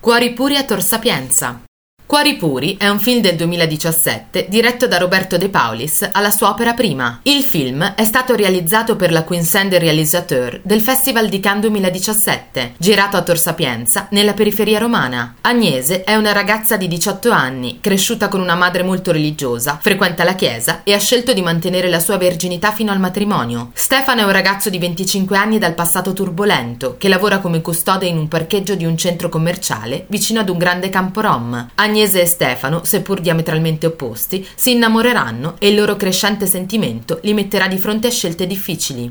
Cuori puri a Tor Sapienza. Cuori Puri è un film del 2017 diretto da Roberto De Paulis alla sua opera prima. Il film è stato realizzato per la Quinsand Réalisateur del Festival di Cannes 2017, girato a Tor Sapienza, nella periferia romana. Agnese è una ragazza di 18 anni, cresciuta con una madre molto religiosa, frequenta la chiesa e ha scelto di mantenere la sua verginità fino al matrimonio. Stefano è un ragazzo di 25 anni dal passato turbolento, che lavora come custode in un parcheggio di un centro commerciale vicino ad un grande campo rom. Agnese Agnese e Stefano, seppur diametralmente opposti, si innamoreranno e il loro crescente sentimento li metterà di fronte a scelte difficili.